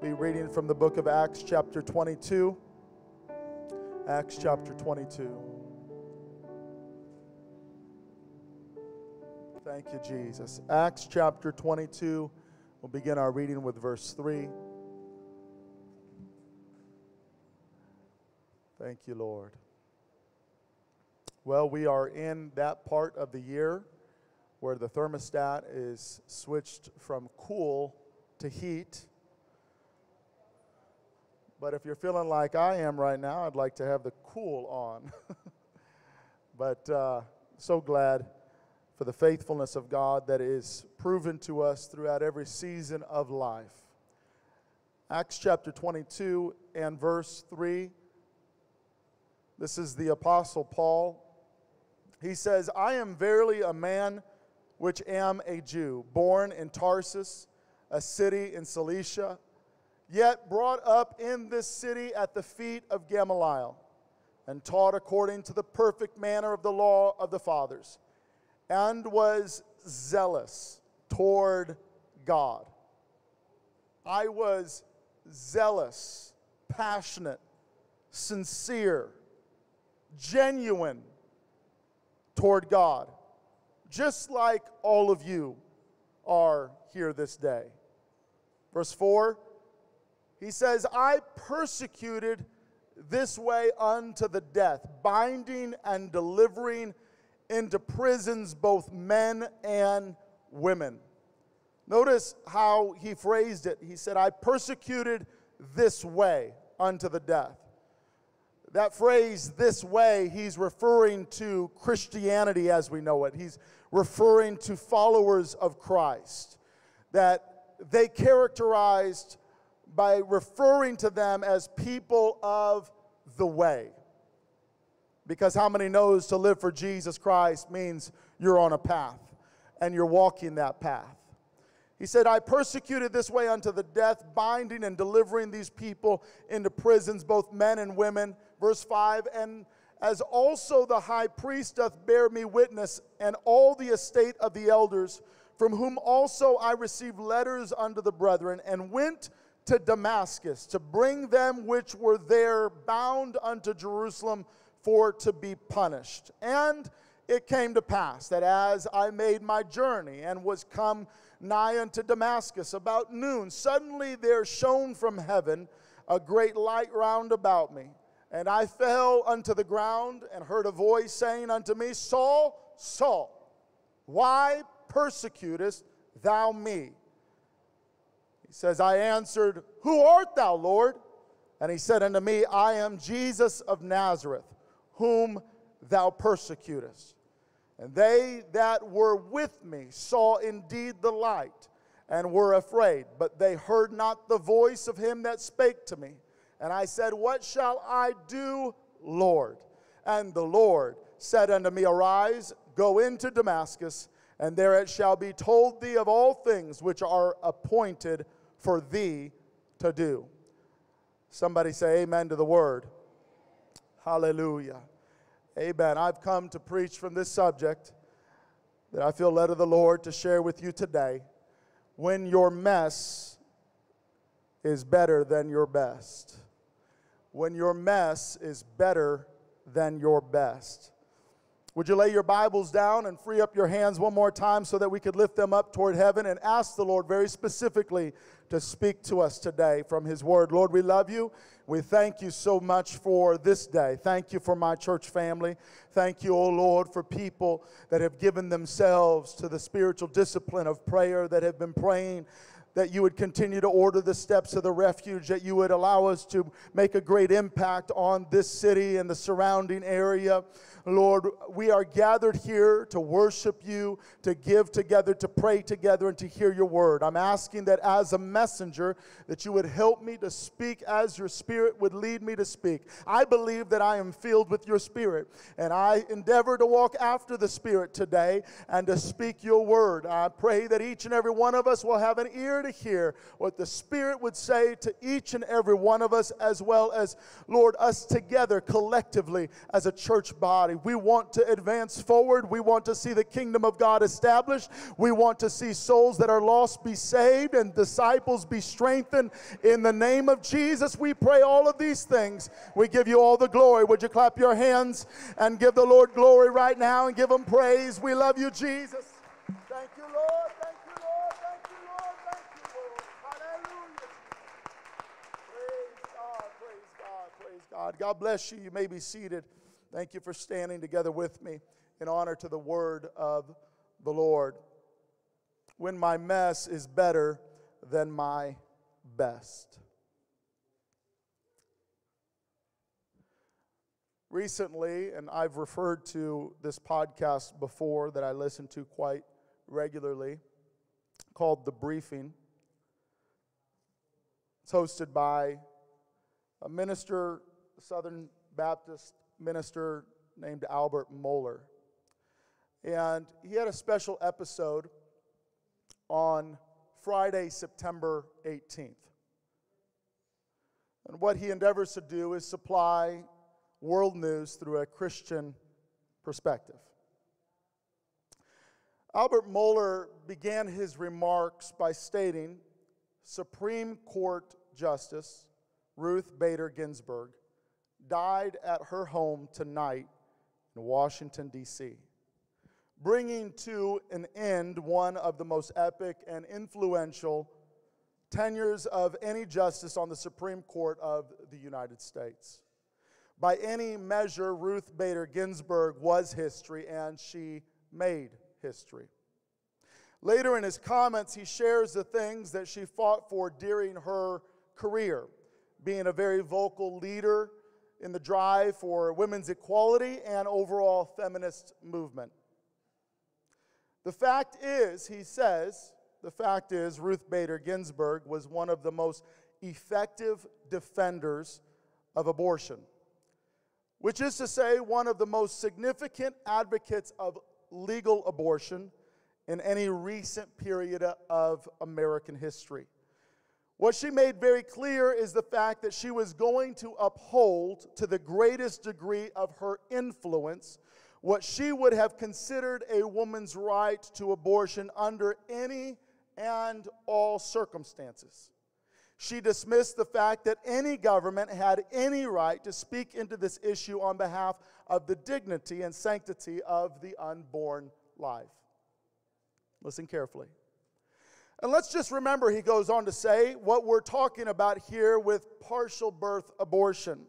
be reading from the book of Acts, chapter 22. Acts, chapter 22. Thank you, Jesus. Acts, chapter 22. We'll begin our reading with verse 3. Thank you, Lord. Well, we are in that part of the year where the thermostat is switched from cool to heat. But if you're feeling like I am right now, I'd like to have the cool on. but uh, so glad for the faithfulness of God that is proven to us throughout every season of life. Acts chapter 22 and verse 3. This is the Apostle Paul he says, I am verily a man which am a Jew, born in Tarsus, a city in Cilicia, yet brought up in this city at the feet of Gamaliel, and taught according to the perfect manner of the law of the fathers, and was zealous toward God. I was zealous, passionate, sincere, genuine toward God, just like all of you are here this day. Verse 4, he says, I persecuted this way unto the death, binding and delivering into prisons both men and women. Notice how he phrased it. He said, I persecuted this way unto the death. That phrase, this way, he's referring to Christianity as we know it. He's referring to followers of Christ that they characterized by referring to them as people of the way. Because how many knows to live for Jesus Christ means you're on a path and you're walking that path. He said, I persecuted this way unto the death, binding and delivering these people into prisons, both men and women verse 5 And as also the high priest doth bear me witness, and all the estate of the elders, from whom also I received letters unto the brethren, and went to Damascus to bring them which were there bound unto Jerusalem for to be punished. And it came to pass that as I made my journey and was come nigh unto Damascus about noon, suddenly there shone from heaven a great light round about me. And I fell unto the ground and heard a voice saying unto me, Saul, Saul, why persecutest thou me? Says, I answered, Who art thou, Lord? And he said unto me, I am Jesus of Nazareth, whom thou persecutest. And they that were with me saw indeed the light and were afraid, but they heard not the voice of him that spake to me. And I said, What shall I do, Lord? And the Lord said unto me, Arise, go into Damascus, and there it shall be told thee of all things which are appointed for thee to do. Somebody say amen to the word. Hallelujah. Amen. I've come to preach from this subject that I feel led of the Lord to share with you today. When your mess is better than your best when your mess is better than your best. Would you lay your Bibles down and free up your hands one more time so that we could lift them up toward heaven and ask the Lord very specifically to speak to us today from His Word? Lord, we love you. We thank you so much for this day. Thank you for my church family. Thank you, O oh Lord, for people that have given themselves to the spiritual discipline of prayer, that have been praying that you would continue to order the steps of the refuge, that you would allow us to make a great impact on this city and the surrounding area. Lord, we are gathered here to worship you, to give together, to pray together, and to hear your word. I'm asking that as a messenger, that you would help me to speak as your spirit would lead me to speak. I believe that I am filled with your spirit, and I endeavor to walk after the spirit today and to speak your word. I pray that each and every one of us will have an ear to hear what the Spirit would say to each and every one of us, as well as, Lord, us together collectively as a church body. We want to advance forward. We want to see the kingdom of God established. We want to see souls that are lost be saved and disciples be strengthened. In the name of Jesus, we pray all of these things. We give you all the glory. Would you clap your hands and give the Lord glory right now and give him praise? We love you, Jesus. Thank you, Lord. Thank you, Lord. Thank you, Lord. Thank you, Lord. Hallelujah. Praise God. Praise God. Praise God. God bless you. You may be seated. Thank you for standing together with me in honor to the word of the Lord. When my mess is better than my best. Recently, and I've referred to this podcast before that I listen to quite regularly, called The Briefing. It's hosted by a minister, Southern Baptist minister named Albert Mohler. And he had a special episode on Friday, September 18th. And what he endeavors to do is supply world news through a Christian perspective. Albert Mohler began his remarks by stating Supreme Court Justice Ruth Bader Ginsburg died at her home tonight in Washington, D.C., bringing to an end one of the most epic and influential tenures of any justice on the Supreme Court of the United States. By any measure, Ruth Bader Ginsburg was history and she made history. Later in his comments, he shares the things that she fought for during her career, being a very vocal leader in the drive for women's equality and overall feminist movement. The fact is, he says, the fact is, Ruth Bader Ginsburg was one of the most effective defenders of abortion which is to say, one of the most significant advocates of legal abortion in any recent period of American history. What she made very clear is the fact that she was going to uphold, to the greatest degree of her influence, what she would have considered a woman's right to abortion under any and all circumstances. She dismissed the fact that any government had any right to speak into this issue on behalf of the dignity and sanctity of the unborn life. Listen carefully. And let's just remember, he goes on to say, what we're talking about here with partial birth abortion.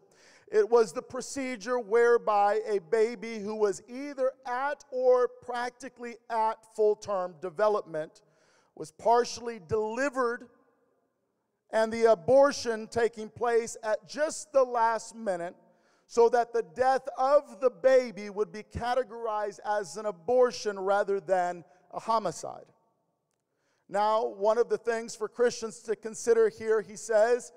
It was the procedure whereby a baby who was either at or practically at full term development was partially delivered and the abortion taking place at just the last minute so that the death of the baby would be categorized as an abortion rather than a homicide. Now, one of the things for Christians to consider here, he says,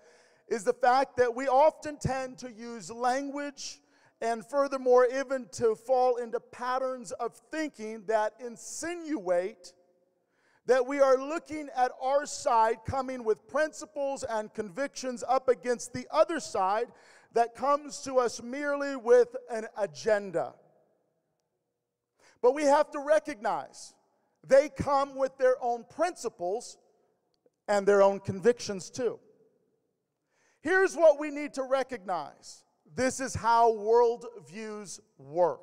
is the fact that we often tend to use language and furthermore, even to fall into patterns of thinking that insinuate that we are looking at our side coming with principles and convictions up against the other side that comes to us merely with an agenda. But we have to recognize they come with their own principles and their own convictions too. Here's what we need to recognize this is how worldviews work.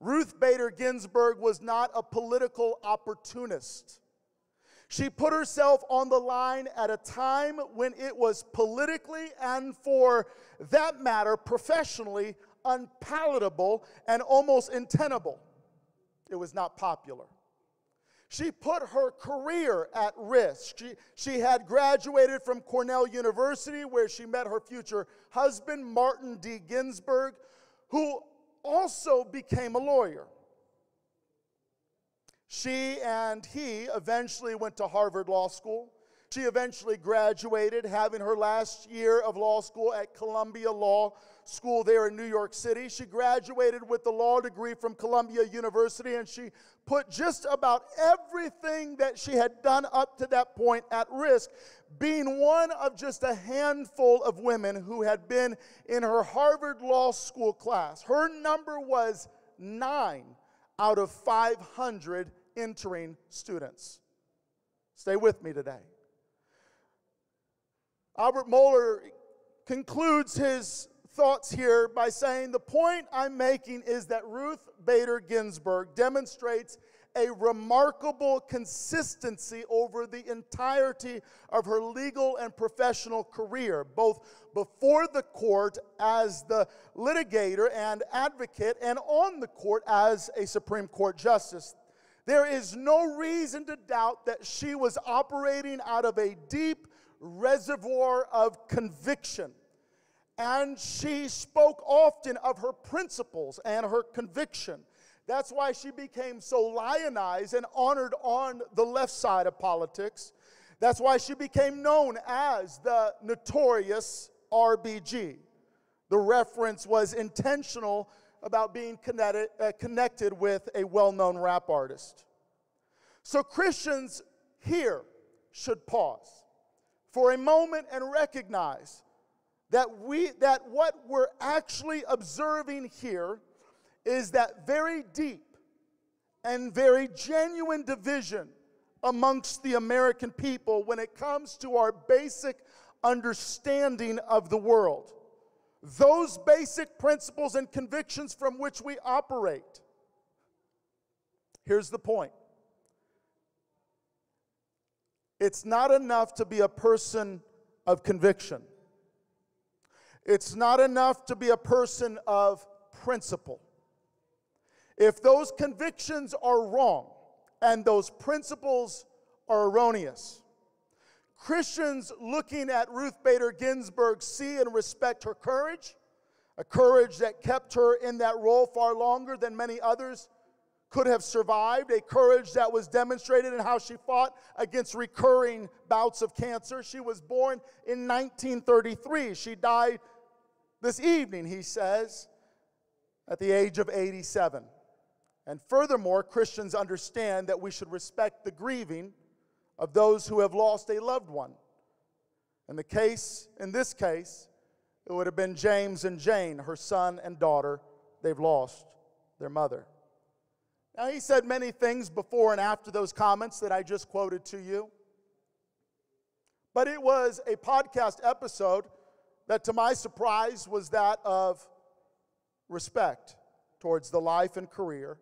Ruth Bader Ginsburg was not a political opportunist. She put herself on the line at a time when it was politically and, for that matter, professionally unpalatable and almost untenable. It was not popular. She put her career at risk. She, she had graduated from Cornell University, where she met her future husband, Martin D. Ginsburg, who also became a lawyer. She and he eventually went to Harvard Law School. She eventually graduated, having her last year of law school at Columbia Law School there in New York City. She graduated with the law degree from Columbia University, and she put just about everything that she had done up to that point at risk, being one of just a handful of women who had been in her Harvard Law School class. Her number was nine out of 500 entering students. Stay with me today. Albert Mohler concludes his thoughts here by saying the point I'm making is that Ruth Bader Ginsburg demonstrates a remarkable consistency over the entirety of her legal and professional career, both before the court as the litigator and advocate, and on the court as a Supreme Court justice. There is no reason to doubt that she was operating out of a deep reservoir of conviction. And she spoke often of her principles and her conviction. That's why she became so lionized and honored on the left side of politics. That's why she became known as the notorious RBG. The reference was intentional about being connected, uh, connected with a well known rap artist. So Christians here should pause for a moment and recognize that we that what we're actually observing here is that very deep and very genuine division amongst the American people when it comes to our basic understanding of the world. Those basic principles and convictions from which we operate. Here's the point it's not enough to be a person of conviction. It's not enough to be a person of principle. If those convictions are wrong and those principles are erroneous, Christians looking at Ruth Bader Ginsburg see and respect her courage, a courage that kept her in that role far longer than many others could have survived, a courage that was demonstrated in how she fought against recurring bouts of cancer. She was born in 1933. She died this evening, he says, at the age of 87. And furthermore, Christians understand that we should respect the grieving of those who have lost a loved one. In the case, in this case, it would have been James and Jane, her son and daughter. They've lost their mother. Now, he said many things before and after those comments that I just quoted to you. But it was a podcast episode that, to my surprise, was that of respect towards the life and career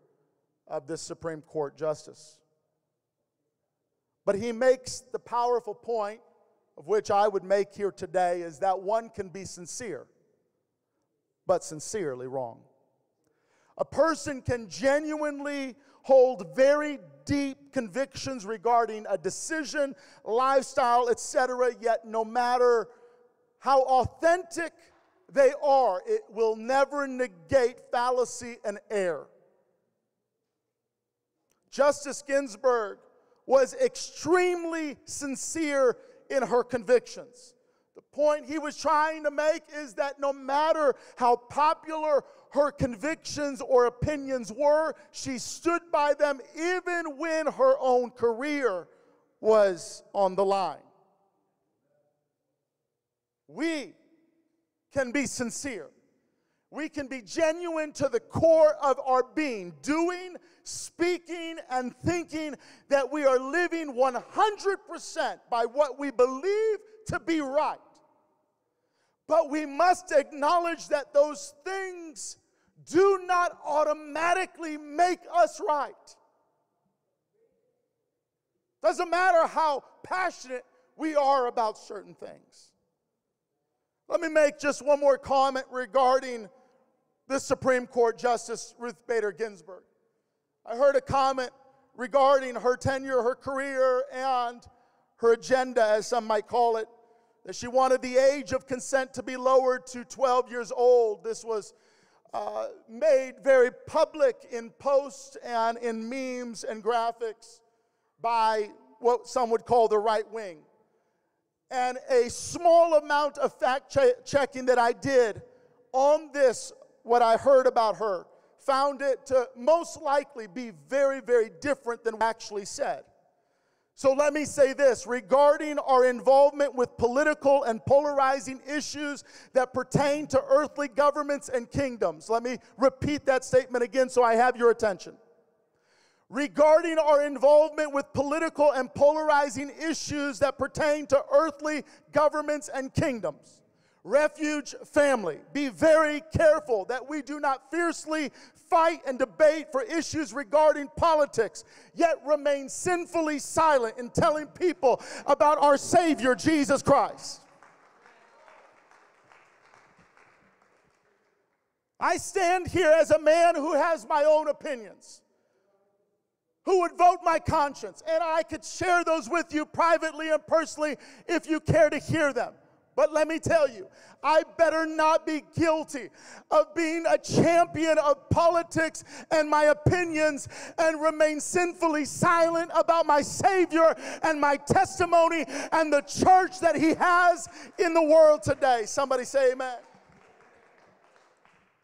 of this Supreme Court justice. But he makes the powerful point, of which I would make here today, is that one can be sincere, but sincerely wrong. A person can genuinely hold very deep convictions regarding a decision, lifestyle, etc., yet no matter how authentic they are, it will never negate fallacy and error. Justice Ginsburg was extremely sincere in her convictions. The point he was trying to make is that no matter how popular her convictions or opinions were, she stood by them even when her own career was on the line. We can be sincere. We can be genuine to the core of our being, doing, speaking, and thinking that we are living 100% by what we believe to be right. But we must acknowledge that those things do not automatically make us right. Doesn't matter how passionate we are about certain things. Let me make just one more comment regarding the Supreme Court Justice Ruth Bader Ginsburg. I heard a comment regarding her tenure, her career, and her agenda, as some might call it, that she wanted the age of consent to be lowered to 12 years old. This was uh, made very public in posts and in memes and graphics by what some would call the right wing. And a small amount of fact che- checking that I did on this, what I heard about her, found it to most likely be very, very different than actually said. So let me say this regarding our involvement with political and polarizing issues that pertain to earthly governments and kingdoms. Let me repeat that statement again so I have your attention. Regarding our involvement with political and polarizing issues that pertain to earthly governments and kingdoms. Refuge family, be very careful that we do not fiercely fight and debate for issues regarding politics, yet remain sinfully silent in telling people about our Savior, Jesus Christ. I stand here as a man who has my own opinions, who would vote my conscience, and I could share those with you privately and personally if you care to hear them. But let me tell you, I better not be guilty of being a champion of politics and my opinions and remain sinfully silent about my Savior and my testimony and the church that He has in the world today. Somebody say, Amen.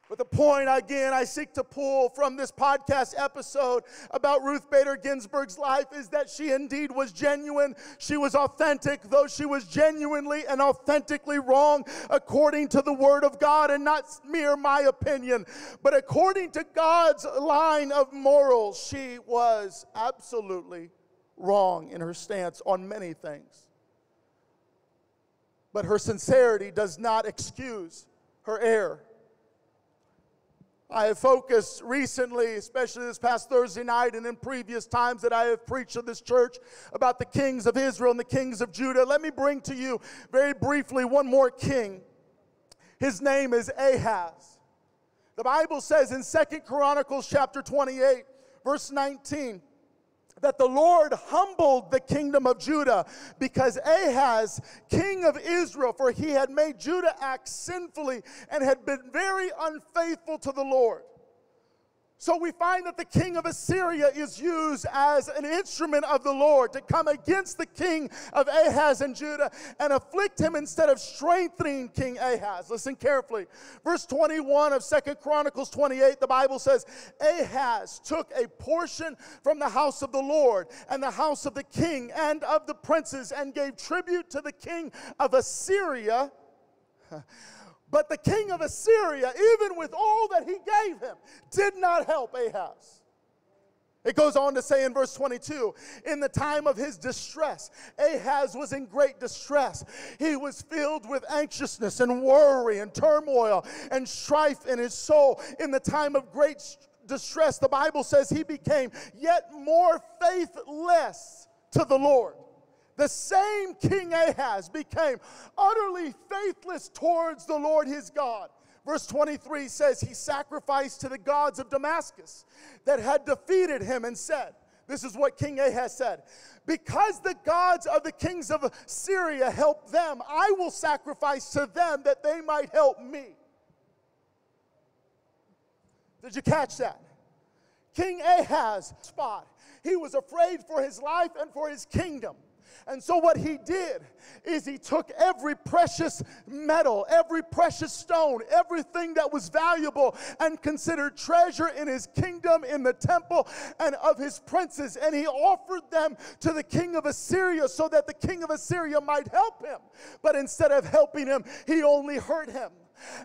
But the point, again, I seek to pull from this podcast episode about Ruth Bader Ginsburg's life is that she indeed was genuine. She was authentic, though she was genuinely and authentically wrong according to the Word of God and not mere my opinion. But according to God's line of morals, she was absolutely wrong in her stance on many things. But her sincerity does not excuse her error. I have focused recently, especially this past Thursday night and in previous times that I have preached in this church about the kings of Israel and the kings of Judah. Let me bring to you very briefly one more king. His name is Ahaz. The Bible says in Second Chronicles chapter 28, verse 19, that the Lord humbled the kingdom of Judah because Ahaz, king of Israel, for he had made Judah act sinfully and had been very unfaithful to the Lord. So we find that the king of Assyria is used as an instrument of the Lord to come against the king of Ahaz and Judah and afflict him instead of strengthening King Ahaz. Listen carefully. Verse 21 of Second Chronicles 28, the Bible says, Ahaz took a portion from the house of the Lord and the house of the king and of the princes and gave tribute to the king of Assyria. But the king of Assyria, even with all that he gave him, did not help Ahaz. It goes on to say in verse 22 in the time of his distress, Ahaz was in great distress. He was filled with anxiousness and worry and turmoil and strife in his soul. In the time of great distress, the Bible says he became yet more faithless to the Lord the same King Ahaz became utterly faithless towards the Lord his God. Verse 23 says, He sacrificed to the gods of Damascus that had defeated him and said, This is what King Ahaz said, Because the gods of the kings of Syria helped them, I will sacrifice to them that they might help me. Did you catch that? King Ahaz spot. He was afraid for his life and for his kingdom. And so, what he did is he took every precious metal, every precious stone, everything that was valuable and considered treasure in his kingdom, in the temple, and of his princes, and he offered them to the king of Assyria so that the king of Assyria might help him. But instead of helping him, he only hurt him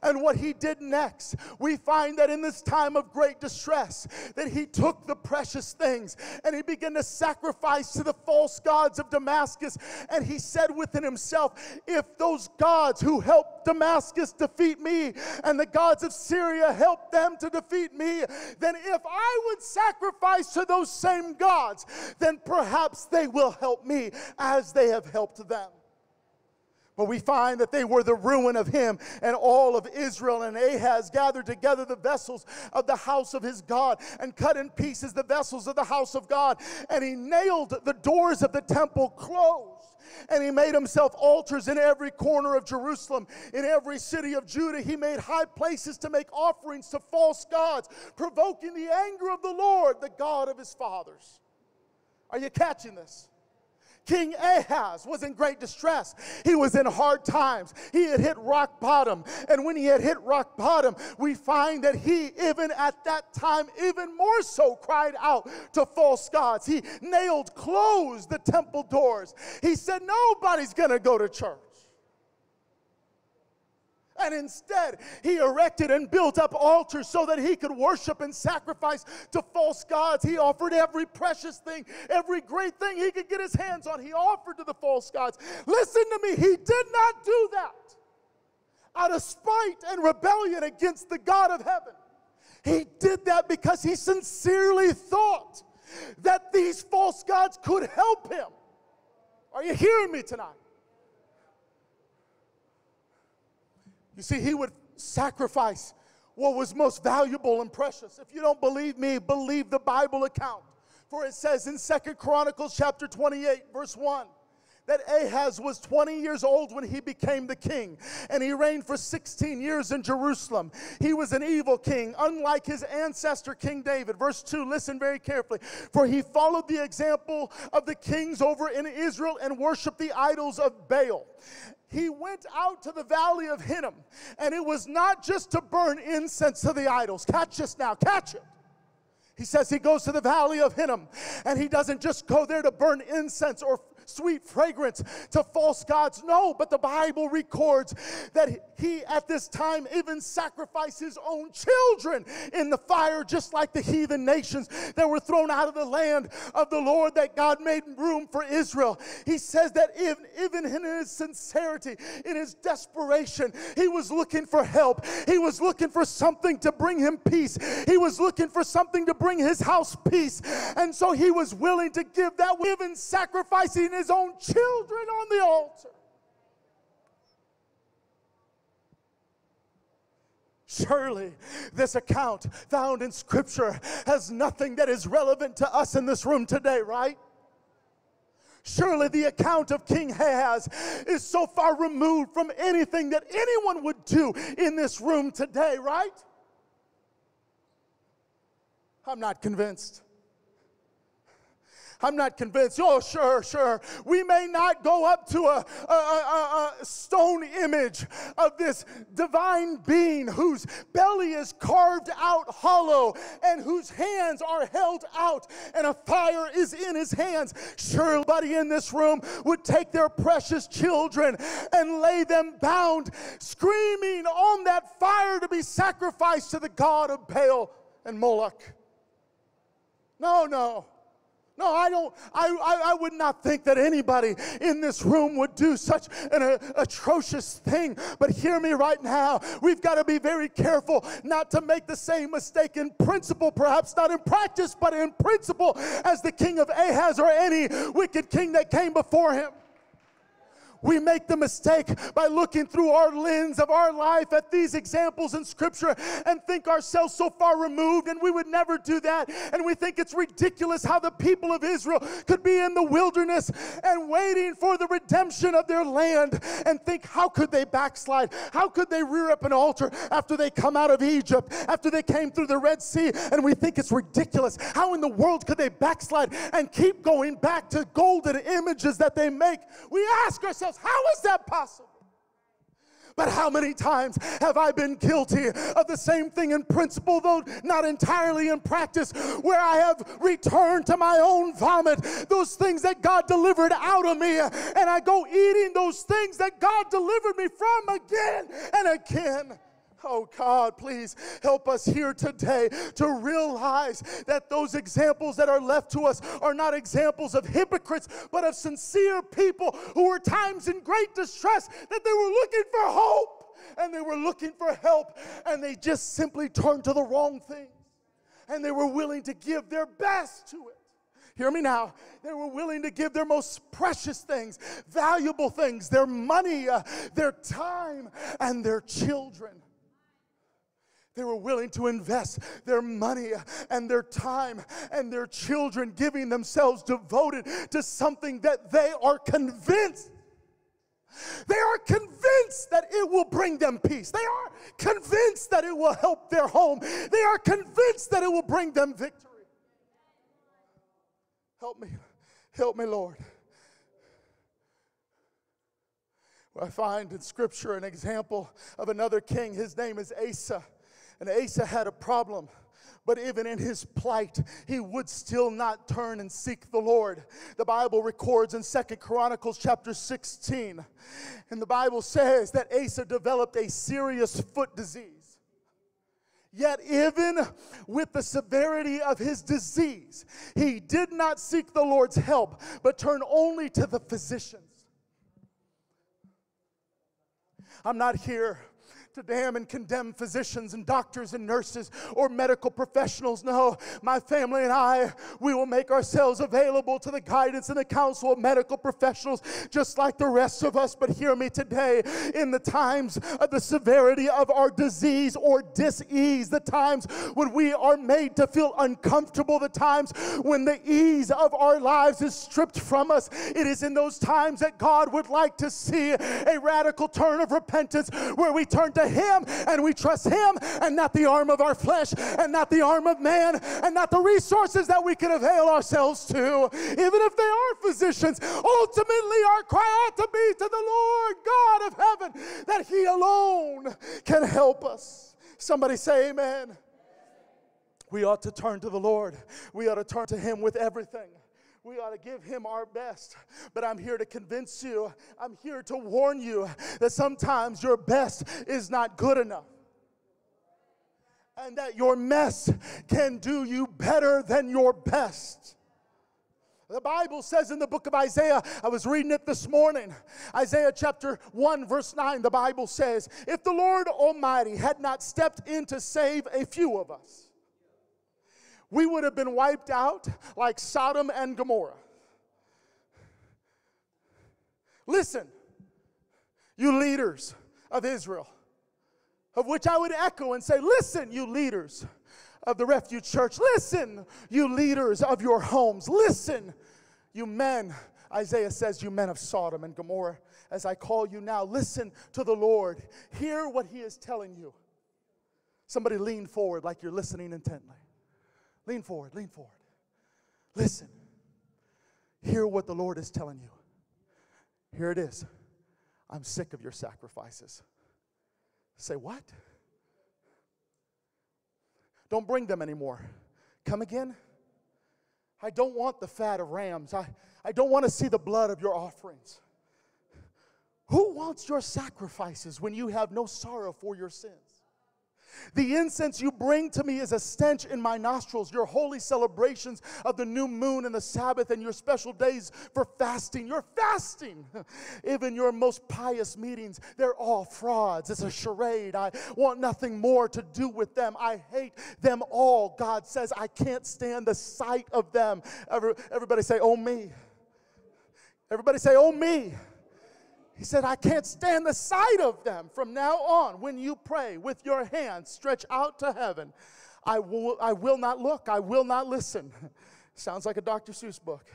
and what he did next. We find that in this time of great distress, that he took the precious things and he began to sacrifice to the false gods of Damascus. And he said within himself, if those gods who helped Damascus defeat me and the gods of Syria help them to defeat me, then if I would sacrifice to those same gods, then perhaps they will help me as they have helped them. But we find that they were the ruin of him and all of Israel. And Ahaz gathered together the vessels of the house of his God and cut in pieces the vessels of the house of God. And he nailed the doors of the temple closed. And he made himself altars in every corner of Jerusalem, in every city of Judah. He made high places to make offerings to false gods, provoking the anger of the Lord, the God of his fathers. Are you catching this? King Ahaz was in great distress. He was in hard times. He had hit rock bottom. And when he had hit rock bottom, we find that he, even at that time, even more so cried out to false gods. He nailed, closed the temple doors. He said, Nobody's going to go to church. And instead, he erected and built up altars so that he could worship and sacrifice to false gods. He offered every precious thing, every great thing he could get his hands on, he offered to the false gods. Listen to me, he did not do that out of spite and rebellion against the God of heaven. He did that because he sincerely thought that these false gods could help him. Are you hearing me tonight? You see, he would sacrifice what was most valuable and precious. If you don't believe me, believe the Bible account. For it says in Second Chronicles chapter 28, verse 1 that Ahaz was 20 years old when he became the king, and he reigned for 16 years in Jerusalem. He was an evil king, unlike his ancestor King David. Verse 2, listen very carefully. For he followed the example of the kings over in Israel and worshiped the idols of Baal he went out to the valley of Hinnom, and it was not just to burn incense to the idols. Catch this now, catch it. He says he goes to the valley of Hinnom, and he doesn't just go there to burn incense or sweet fragrance to false gods. No, but the Bible records that he at this time even sacrificed his own children in the fire, just like the heathen nations that were thrown out of the land of the Lord that God made room for Israel. He says that even, even in his sincerity, in his desperation, he was looking for help. He was looking for something to bring him peace. He was looking for something to bring his house peace. And so he was willing to give that, even sacrificing his own children on the altar. Surely, this account found in Scripture has nothing that is relevant to us in this room today, right? Surely the account of King Ahaz is so far removed from anything that anyone would do in this room today, right? I'm not convinced. I'm not convinced. Oh, sure, sure. We may not go up to a, a, a, a stone image of this divine being whose belly is carved out hollow and whose hands are held out and a fire is in his hands. Sure, everybody in this room would take their precious children and lay them bound, screaming on that fire to be sacrificed to the god of Baal and Moloch. No, no. No, I don't, I, I, I, would not think that anybody in this room would do such an uh, atrocious thing. But hear me right now. We've got to be very careful not to make the same mistake in principle, perhaps not in practice, but in principle, as the king of Ahaz or any wicked king that came before him we make the mistake by looking through our lens of our life at these examples in Scripture and think ourselves so far removed, and we would never do that. And we think it's ridiculous how the people of Israel could be in the wilderness and waiting for the redemption of their land and think, how could they backslide? How could they rear up an altar after they come out of Egypt, after they came through the Red Sea? And we think it's ridiculous. How in the world could they backslide and keep going back to golden images that they make? We ask ourselves, how is that possible? But how many times have I been guilty of the same thing in principle, though not entirely in practice, where I have returned to my own vomit, those things that God delivered out of me, and I go eating those things that God delivered me from again and again. Oh God, please help us here today to realize that those examples that are left to us are not examples of hypocrites, but of sincere people who were times in great distress, that they were looking for hope and they were looking for help, and they just simply turned to the wrong things and they were willing to give their best to it. Hear me now. They were willing to give their most precious things, valuable things, their money, uh, their time, and their children. They were willing to invest their money and their time and their children, giving themselves devoted to something that they are convinced. They are convinced that it will bring them peace. They are convinced that it will help their home. They are convinced that it will bring them victory. Help me. Help me, Lord. I find in scripture an example of another king. His name is Asa. And Asa had a problem. But even in his plight, he would still not turn and seek the Lord. The Bible records in Second Chronicles chapter 16, and the Bible says that Asa developed a serious foot disease. Yet, even with the severity of his disease, he did not seek the Lord's help, but turned only to the physicians. I'm not here damn and condemn physicians and doctors and nurses or medical professionals. No, my family and I, we will make ourselves available to the guidance and the counsel of medical professionals just like the rest of us. But hear me today in the times of the severity of our disease or disease, the times when we are made to feel uncomfortable, the times when the ease of our lives is stripped from us. It is in those times that God would like to see a radical turn of repentance where we turn to him and we trust Him and not the arm of our flesh and not the arm of man and not the resources that we can avail ourselves to. Even if they are physicians, ultimately our cry ought to be to the Lord God of heaven that He alone can help us. Somebody say, Amen. We ought to turn to the Lord. We ought to turn to Him with everything we ought to give him our best. But I'm here to convince you, I'm here to warn you that sometimes your best is not good enough. And that your mess can do you better than your best. The Bible says in the book of Isaiah, I was reading it this morning, Isaiah chapter 1, verse 9, the Bible says, If the Lord Almighty had not stepped in to save a few of us, we would have been wiped out like Sodom and Gomorrah. Listen, you leaders of Israel, of which I would echo and say, Listen, you leaders of the refuge church, listen, you leaders of your homes, listen, you men. Isaiah says, You men of Sodom and Gomorrah, as I call you now, listen to the Lord. Hear what he is telling you. Somebody lean forward like you're listening intently. Lean forward, lean forward. Listen. Hear what the Lord is telling you. Here it is. I'm sick of your sacrifices. Say, what? Don't bring them anymore. Come again? I don't want the fat of rams. I, I don't want to see the blood of your offerings. Who wants your sacrifices when you have no sorrow for your sins? The incense you bring to me is a stench in my nostrils. Your holy celebrations of the new moon and the Sabbath and your special days for fasting. You're fasting. Even your most pious meetings, they're all frauds. It's a charade. I want nothing more to do with them. I hate them all. God says, I can't stand the sight of them. Everybody say, Oh, me. Everybody say, Oh, me. He said, I can't stand the sight of them. From now on, when you pray with your hands stretched out to heaven, I will, I will not look, I will not listen. Sounds like a Dr. Seuss book.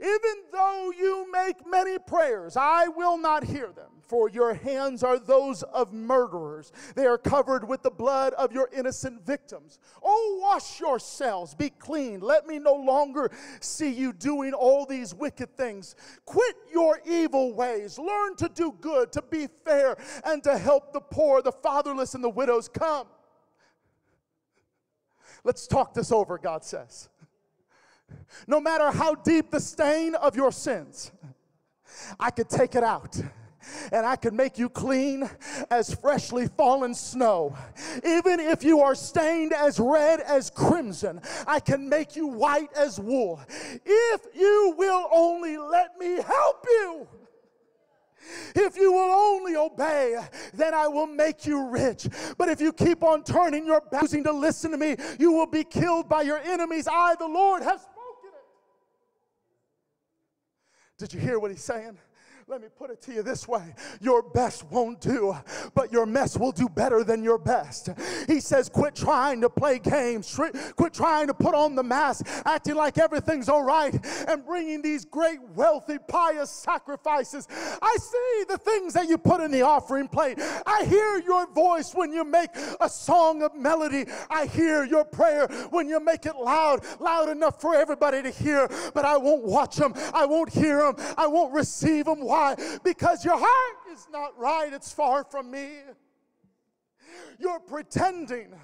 Even though you make many prayers, I will not hear them, for your hands are those of murderers. They are covered with the blood of your innocent victims. Oh, wash yourselves, be clean. Let me no longer see you doing all these wicked things. Quit your evil ways. Learn to do good, to be fair, and to help the poor, the fatherless, and the widows. Come. Let's talk this over, God says. No matter how deep the stain of your sins, I could take it out and I can make you clean as freshly fallen snow. Even if you are stained as red as crimson, I can make you white as wool. If you will only let me help you. If you will only obey, then I will make you rich. But if you keep on turning your back, choosing to listen to me, you will be killed by your enemies. I, the Lord, have did you hear what he's saying? Let me put it to you this way your best won't do, but your mess will do better than your best. He says, Quit trying to play games, quit trying to put on the mask, acting like everything's all right, and bringing these great, wealthy, pious sacrifices. I see the things that you put in the offering plate. I hear your voice when you make a song of melody. I hear your prayer when you make it loud, loud enough for everybody to hear, but I won't watch them, I won't hear them, I won't receive them. Why? Why? Because your heart is not right, it's far from me. You're pretending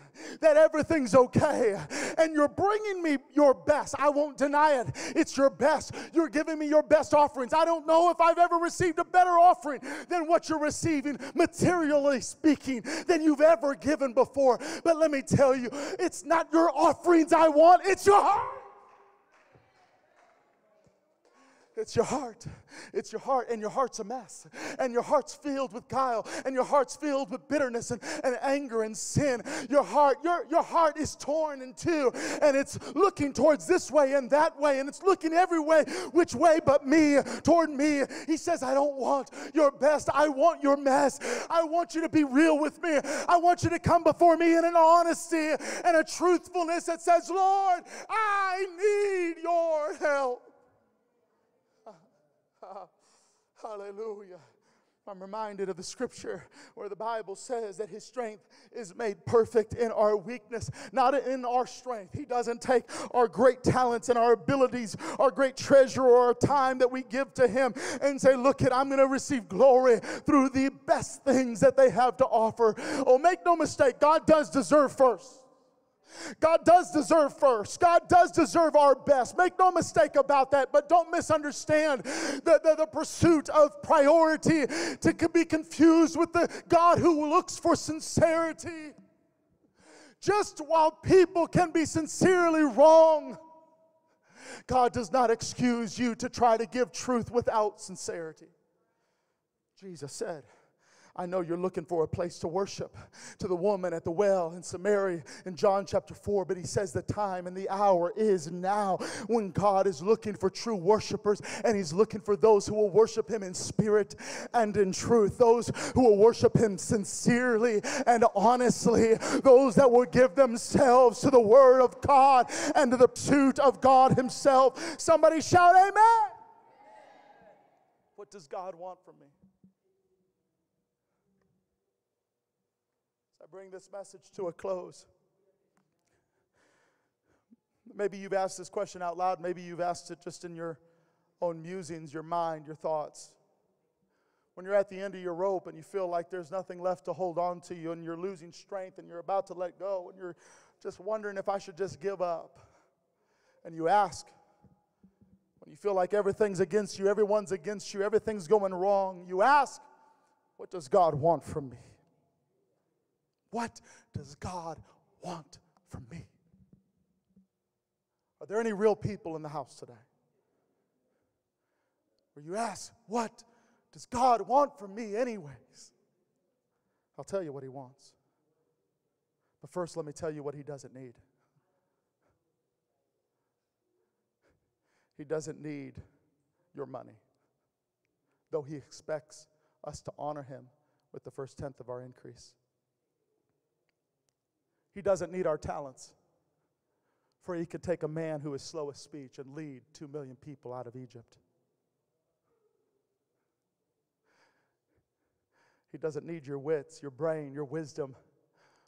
that everything's okay and you're bringing me your best. I won't deny it. It's your best. You're giving me your best offerings. I don't know if I've ever received a better offering than what you're receiving, materially speaking, than you've ever given before. But let me tell you, it's not your offerings I want, it's your heart. It's your heart. It's your heart, and your heart's a mess. And your heart's filled with guile, and your heart's filled with bitterness and, and anger and sin. Your heart, your, your heart is torn in two, and it's looking towards this way and that way, and it's looking every way, which way but me, toward me. He says, I don't want your best. I want your mess. I want you to be real with me. I want you to come before me in an honesty and a truthfulness that says, Lord, I need your help. Hallelujah. I'm reminded of the scripture where the Bible says that His strength is made perfect in our weakness, not in our strength. He doesn't take our great talents and our abilities, our great treasure, or our time that we give to Him and say, Look, it, I'm going to receive glory through the best things that they have to offer. Oh, make no mistake, God does deserve first. God does deserve first. God does deserve our best. Make no mistake about that, but don't misunderstand the, the, the, pursuit of priority to be confused with the God who looks for sincerity. Just while people can be sincerely wrong, God does not excuse you to try to give truth without sincerity. Jesus said, I know you're looking for a place to worship to the woman at the well in Samaria in John chapter 4, but he says the time and the hour is now when God is looking for true worshipers and he's looking for those who will worship him in spirit and in truth, those who will worship him sincerely and honestly, those that will give themselves to the word of God and to the pursuit of God himself. Somebody shout, Amen. What does God want from me? I bring this message to a close. Maybe you've asked this question out loud. Maybe you've asked it just in your own musings, your mind, your thoughts. When you're at the end of your rope and you feel like there's nothing left to hold on to you and you're losing strength and you're about to let go and you're just wondering if I should just give up. And you ask, when you feel like everything's against you, everyone's against you, everything's going wrong, you ask, What does God want from me? What does God want from me? Are there any real people in the house today? Where you ask, What does God want from me, anyways? I'll tell you what He wants. But first, let me tell you what He doesn't need. He doesn't need your money, though He expects us to honor Him with the first tenth of our increase. He doesn't need our talents. For he could take a man who is slow of speech and lead two million people out of Egypt. He doesn't need your wits, your brain, your wisdom,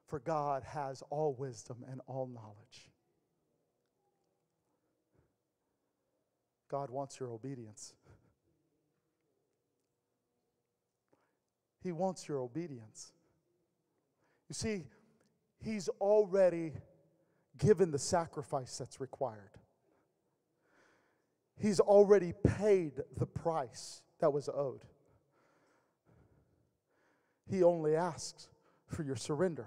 for God has all wisdom and all knowledge. God wants your obedience. He wants your obedience. You see, He's already given the sacrifice that's required. He's already paid the price that was owed. He only asks for your surrender.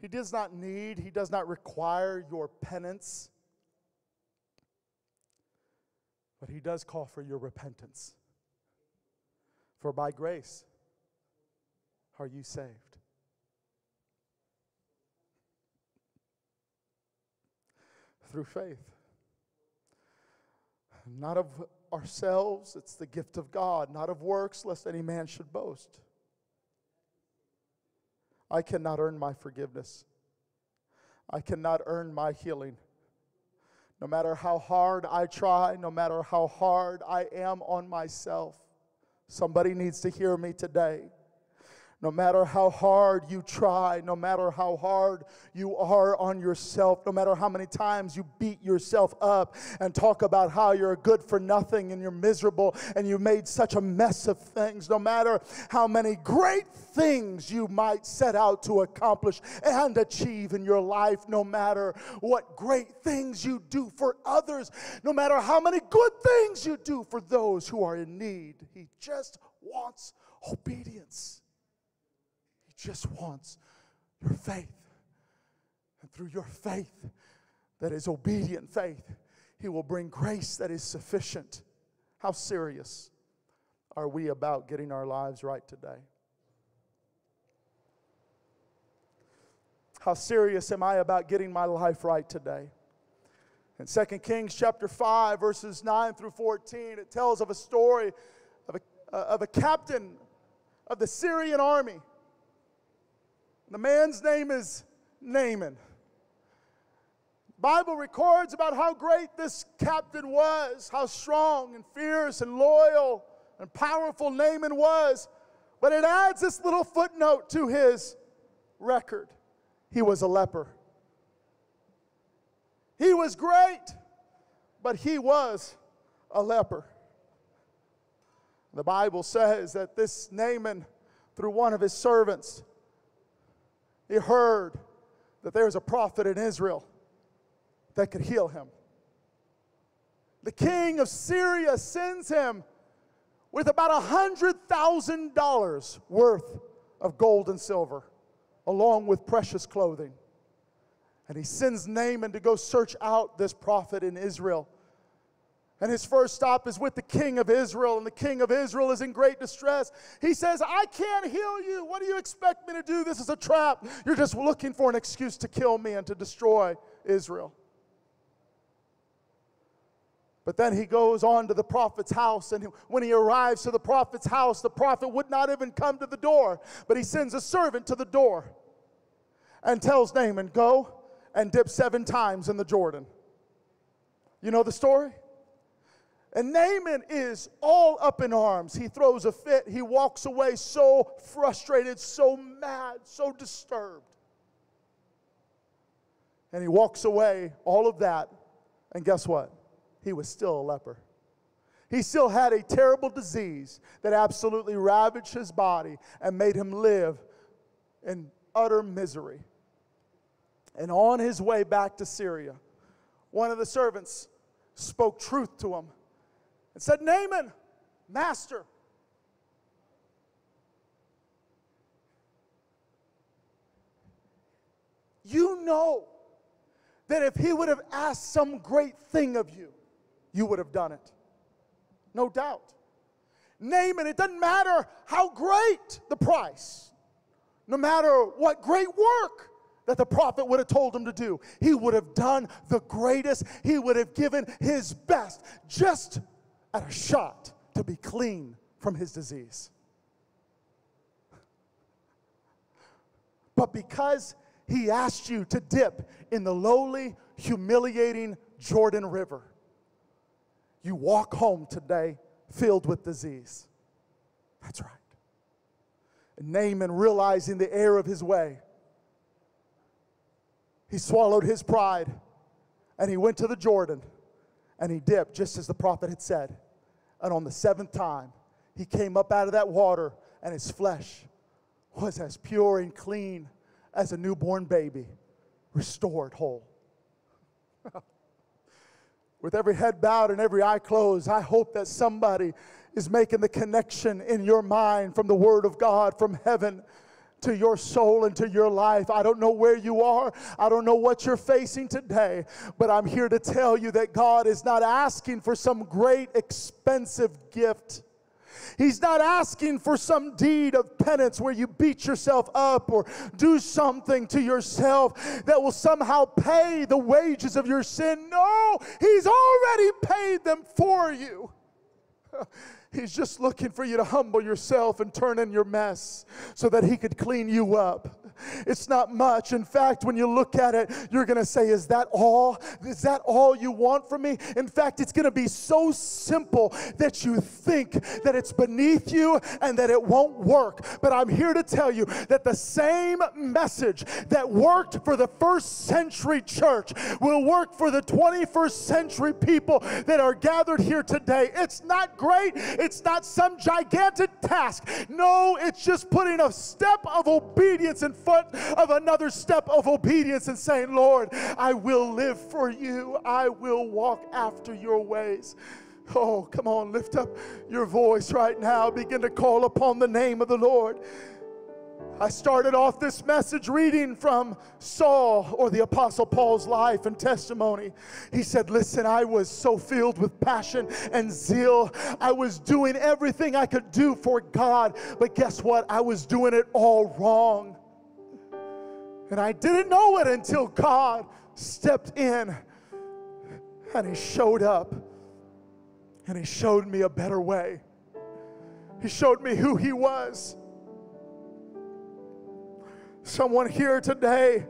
He does not need, he does not require your penance, but he does call for your repentance. For by grace are you saved. Through faith. Not of ourselves, it's the gift of God, not of works, lest any man should boast. I cannot earn my forgiveness. I cannot earn my healing. No matter how hard I try, no matter how hard I am on myself, somebody needs to hear me today. No matter how hard you try, no matter how hard you are on yourself, no matter how many times you beat yourself up and talk about how you're good for nothing and you're miserable and you made such a mess of things, no matter how many great things you might set out to accomplish and achieve in your life, no matter what great things you do for others, no matter how many good things you do for those who are in need, He just wants obedience just wants your faith. And through your faith, that is obedient faith, He will bring grace that is sufficient. How serious are we about getting our lives right today? How serious am I about getting my life right today? In 2 Kings chapter 5, verses 9 through 14, it tells of a story of a, uh, of a captain of the Syrian army the man's name is Naaman. Bible records about how great this captain was, how strong and fierce and loyal and powerful Naaman was. But it adds this little footnote to his record. He was a leper. He was great, but he was a leper. The Bible says that this Naaman, through one of his servants, he heard that there was a prophet in Israel that could heal him. The king of Syria sends him with about a $100,000 worth of gold and silver, along with precious clothing. And he sends Naaman to go search out this prophet in Israel. And his first stop is with the king of Israel, and the king of Israel is in great distress. He says, I can't heal you. What do you expect me to do? This is a trap. You're just looking for an excuse to kill me and to destroy Israel. But then he goes on to the prophet's house, and when he arrives to the prophet's house, the prophet would not even come to the door, but he sends a servant to the door and tells Naaman, Go and dip seven times in the Jordan. You know the story? And Naaman is all up in arms. He throws a fit. He walks away so frustrated, so mad, so disturbed. And he walks away, all of that. And guess what? He was still a leper. He still had a terrible disease that absolutely ravaged his body and made him live in utter misery. And on his way back to Syria, one of the servants spoke truth to him and said, Naaman, Master, you know that if he would have asked some great thing of you, you would have done it. No doubt. Naaman, it doesn't matter how great the price, no matter what great work that the prophet would have told him to do, he would have done the greatest, he would have given his best just at a shot to be clean from his disease. But because he asked you to dip in the lowly, humiliating Jordan River, you walk home today filled with disease. That's right. And Naaman, realizing the error of his way, he swallowed his pride and he went to the Jordan and he dipped just as the prophet had said. And on the seventh time, he came up out of that water, and his flesh was as pure and clean as a newborn baby, restored whole. With every head bowed and every eye closed, I hope that somebody is making the connection in your mind from the Word of God from heaven to your soul and to your life. I don't know where you are. I don't know what you're facing today, but I'm here to tell you that God is not asking for some great expensive gift. He's not asking for some deed of penance where you beat yourself up or do something to yourself that will somehow pay the wages of your sin. No, He's already paid them for you. He's just looking for you to humble yourself and turn in your mess so that He could clean you up. It's not much. In fact, when you look at it, you're going to say, Is that all? Is that all you want from me? In fact, it's going to be so simple that you think that it's beneath you and that it won't work. But I'm here to tell you that the same message that worked for the first century church will work for the 21st century people that are gathered here today. It's not great, it's not some gigantic task. No, it's just putting a step of obedience in front of another step of obedience and saying, Lord, I will live for you, I will walk after your ways. Oh, come on, lift up your voice right now. Begin to call upon the name of the Lord. I started off this message reading from Saul or the Apostle Paul's life and testimony. He said, Listen, I was so filled with passion and zeal. I was doing everything I could do for God, but guess what? I was doing it all wrong. And I didn't know it until God stepped in and He showed up and He showed me a better way. He showed me who He was. Someone here today,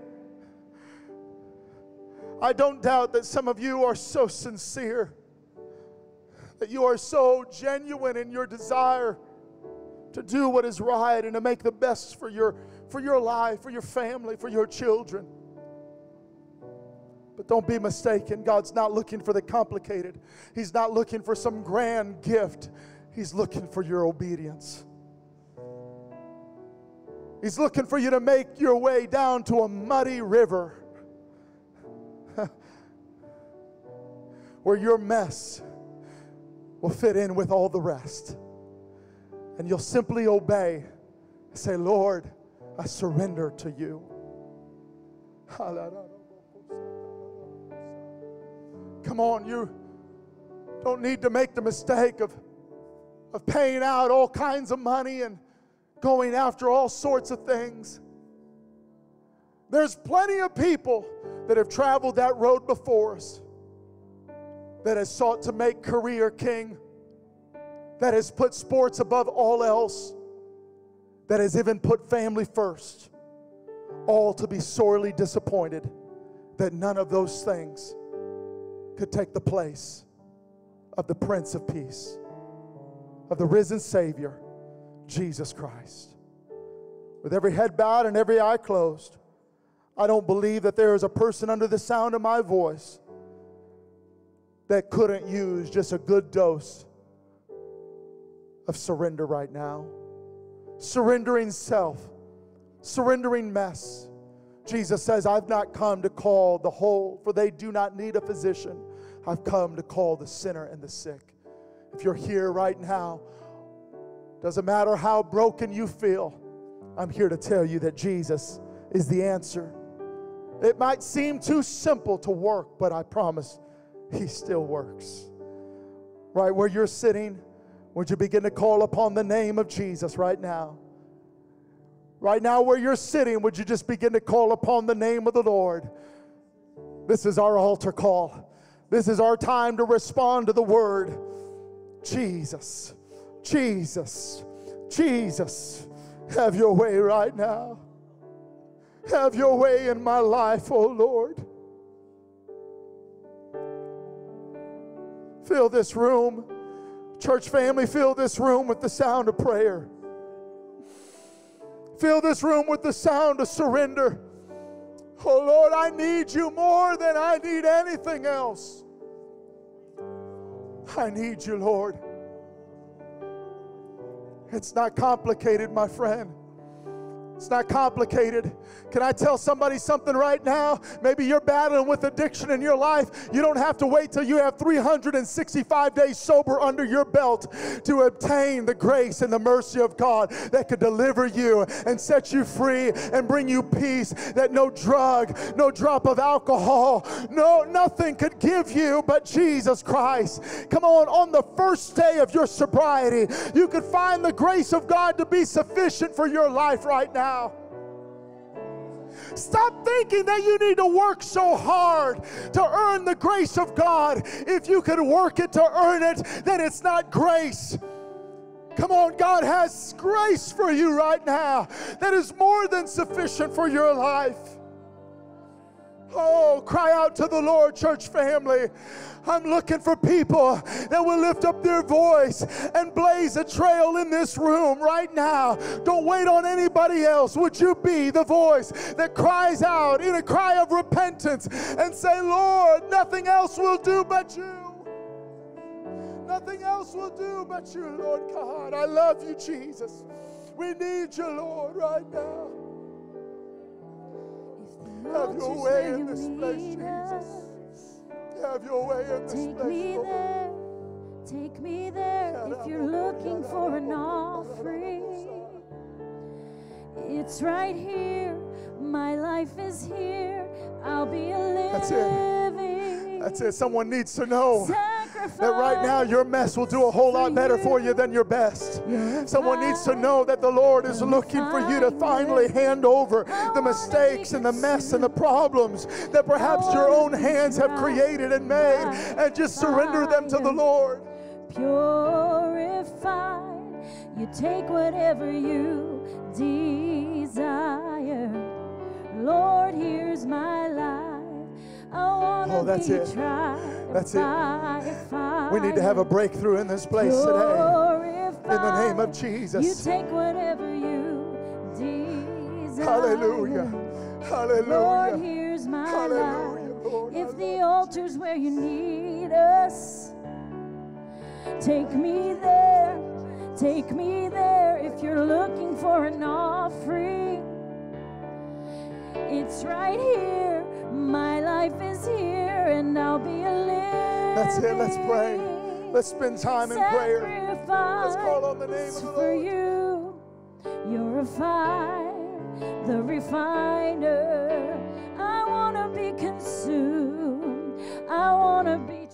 I don't doubt that some of you are so sincere, that you are so genuine in your desire to do what is right and to make the best for your, for your life, for your family, for your children. But don't be mistaken, God's not looking for the complicated. He's not looking for some grand gift. He's looking for your obedience. He's looking for you to make your way down to a muddy river where your mess will fit in with all the rest. And you'll simply obey. Say, Lord, I surrender to you. Come on, you don't need to make the mistake of, of paying out all kinds of money and going after all sorts of things. There's plenty of people that have traveled that road before us that has sought to make career king, that has put sports above all else, that has even put family first, all to be sorely disappointed that none of those things could take the place of the Prince of Peace, of the risen Savior Jesus Christ. With every head bowed and every eye closed, I don't believe that there is a person under the sound of my voice that couldn't use just a good dose of surrender right now. Surrendering self, surrendering mess. Jesus says, I've not come to call the whole, for they do not need a physician. I've come to call the sinner and the sick. If you're here right now, doesn't matter how broken you feel, I'm here to tell you that Jesus is the answer. It might seem too simple to work, but I promise He still works. Right where you're sitting, would you begin to call upon the name of Jesus right now? Right now, where you're sitting, would you just begin to call upon the name of the Lord? This is our altar call. This is our time to respond to the word Jesus. Jesus, Jesus, have your way right now. Have your way in my life, oh Lord. Fill this room, church family, fill this room with the sound of prayer. Fill this room with the sound of surrender. Oh Lord, I need you more than I need anything else. I need you, Lord. It's not complicated, my friend. It's not complicated. Can I tell somebody something right now? Maybe you're battling with addiction in your life. You don't have to wait till you have 365 days sober under your belt to obtain the grace and the mercy of God that could deliver you and set you free and bring you peace that no drug, no drop of alcohol, no nothing could give you but Jesus Christ. Come on, on the first day of your sobriety, you could find the grace of God to be sufficient for your life right now now. Stop thinking that you need to work so hard to earn the grace of God. If you could work it to earn it, then it's not grace. Come on, God has grace for you right now that is more than sufficient for your life. Oh, cry out to the Lord, church family. I'm looking for people that will lift up their voice and blaze a trail in this room right now. Don't wait on anybody else. Would you be the voice that cries out in a cry of repentance and say, Lord, nothing else will do but you? Nothing else will do but you, Lord God. I love you, Jesus. We need you, Lord, right now. Have your way in this place, Jesus. Have your way in this Take place, me oh Lord. there, take me there if you're looking for an offering. It's right here, my life is here. I'll be a That's it. That's it. Someone needs to know. That right now your mess will do a whole lot better for you than your best. Someone needs to know that the Lord is looking for you to finally hand over the mistakes and the mess and the problems that perhaps your own hands have created and made and just surrender them to the Lord. purified. You take whatever you desire. Lord, here's my life. I want to Oh, that's it. That's it. We need to have a breakthrough in this place today. In the name of You Jesus. take whatever you desire. Hallelujah. Lord, Hallelujah. here's my Hallelujah, life. Lord. If the altar's where you need us, take me there. Take me there if you're looking for an offering. It's right here. My life is here, and I'll be a living. That's it. Let's pray. Let's spend time in prayer. Let's call on the name of the for Lord. you. You're a fire, the refiner. I wanna be consumed. I wanna be.